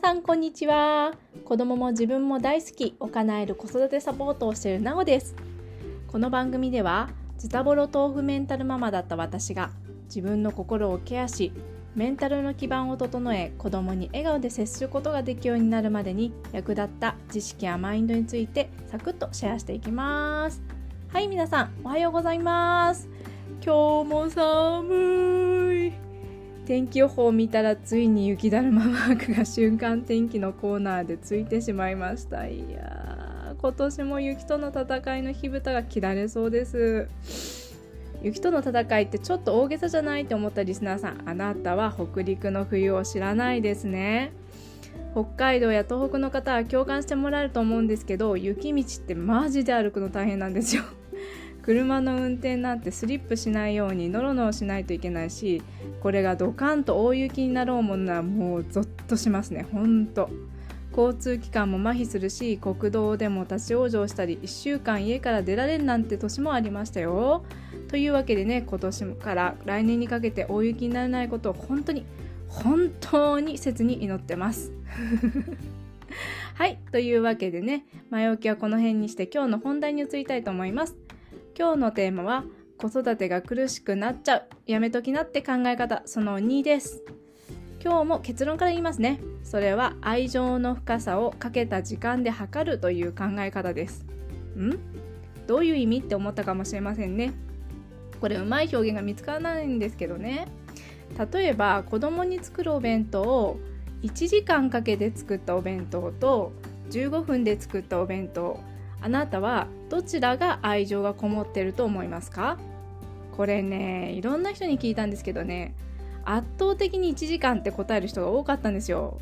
さんこんにちは。子供も自分も大好きを叶える子育てサポートをしているなおです。この番組ではズタボロ豆腐メンタルママだった私が自分の心をケアしメンタルの基盤を整え子供に笑顔で接することができるようになるまでに役立った知識やマインドについてサクッとシェアしていきます。はい皆さんおはようございます。今日も寒い。天気予報を見たらついに雪だるまマークが瞬間天気のコーナーでついてしまいました。いや今年も雪との戦いの火蓋が切られそうです。雪との戦いってちょっと大げさじゃないって思ったリスナーさんあなたは北陸の冬を知らないですね。北海道や東北の方は共感してもらえると思うんですけど雪道ってマジで歩くの大変なんですよ。車の運転なんてスリップしないようにノロノロしないといけないしこれがドカンと大雪になろうものならもうゾッとしますね。ほんと。交通機関も麻痺するし国道でも立ち往生したり1週間家から出られんなんて年もありましたよ。というわけでね今年から来年にかけて大雪にならないことを本当に本当に切に祈ってます。はい。というわけでね前置きはこの辺にして今日の本題に移りたいと思います。今日のテーマは子育てが苦しくなっちゃう。やめときなって考え方。その2です。今日も結論から言いますね。それは愛情の深さをかけた時間で測るという考え方です。ん？どういう意味って思ったかもしれませんね。これうまい表現が見つからないんですけどね。例えば子供に作るお弁当を1時間かけて作ったお弁当と15分で作ったお弁当あなたはどちらが愛情がこもってると思いますか？これねいろんな人に聞いたんですけどね圧倒的に1時間って答える人が多かったんですよ。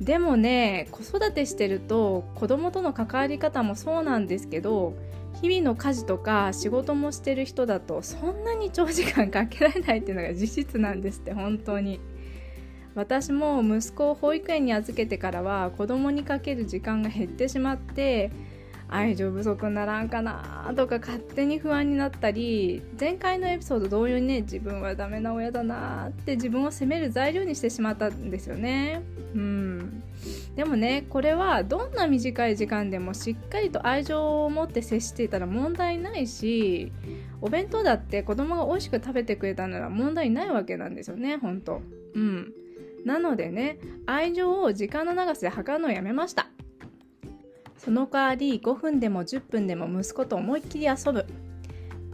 でもね子育てしてると子供との関わり方もそうなんですけど日々の家事とか仕事もしてる人だとそんなに長時間かけられないっていうのが事実なんですって本当に。私も息子を保育園に預けてからは子供にかける時間が減ってしまって愛情不足にならんかなとか勝手に不安になったり前回のエピソード同様にね自分はダメな親だなって自分を責める材料にしてしまったんですよね。うん。でもねこれはどんな短い時間でもしっかりと愛情を持って接していたら問題ないしお弁当だって子供が美味しく食べてくれたなら問題ないわけなんですよねほんとうん。なのでね愛情を時間の長さで測るのをやめました。その代わり5分でも10分でも息子と思いっきり遊ぶ。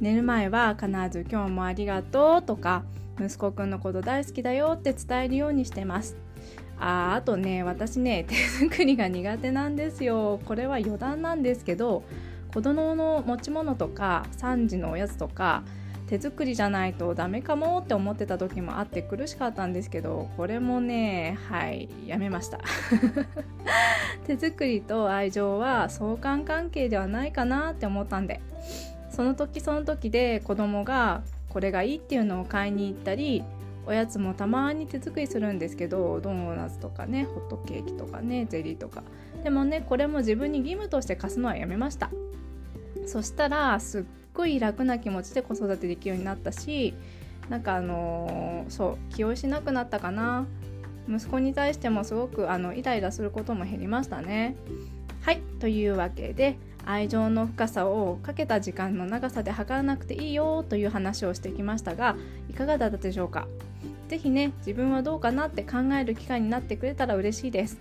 寝る前は必ず今日もありがとうとか息子くんのこと大好きだよって伝えるようにしてます。ああとね私ね手作りが苦手なんですよ。これは余談なんですけど子供の持ち物とか3時のおやつとか手作りじゃないとダメかもって思ってた時もあって苦しかったんですけどこれもねはいやめました。手作りと愛情は相関関係ではないかなって思ったんでその時その時で子供がこれがいいっていうのを買いに行ったりおやつもたまに手作りするんですけどドーナツとかねホットケーキとかねゼリーとか。でもねこれも自分に義務として貸すのはやめました。そしたらすっごい楽な気持ちで子育てできるようになったしなんかあのー、そう気負いしなくなったかな。息子に対してもすごくあのイライラすることも減りましたね。はいというわけで愛情の深さをかけた時間の長さで測らなくていいよという話をしてきましたがいかがだったでしょうか？是非ね自分はどうかなって考える機会になってくれたら嬉しいです。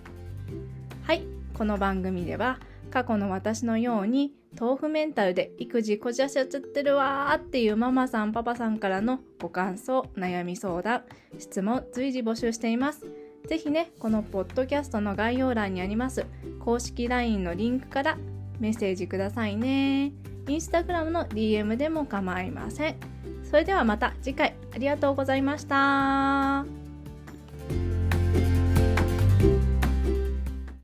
はいこの番組では過去の私のように豆腐メンタルで育児こじらしちゃってるわーっていうママさんパパさんからのご感想悩み相談。質問随時募集しています。ぜひねこのポッドキャストの概要欄にあります。公式 LINE のリンクからメッセージくださいね。インスタグラムの DM でも構いません。それではまた次回。ありがとうございました。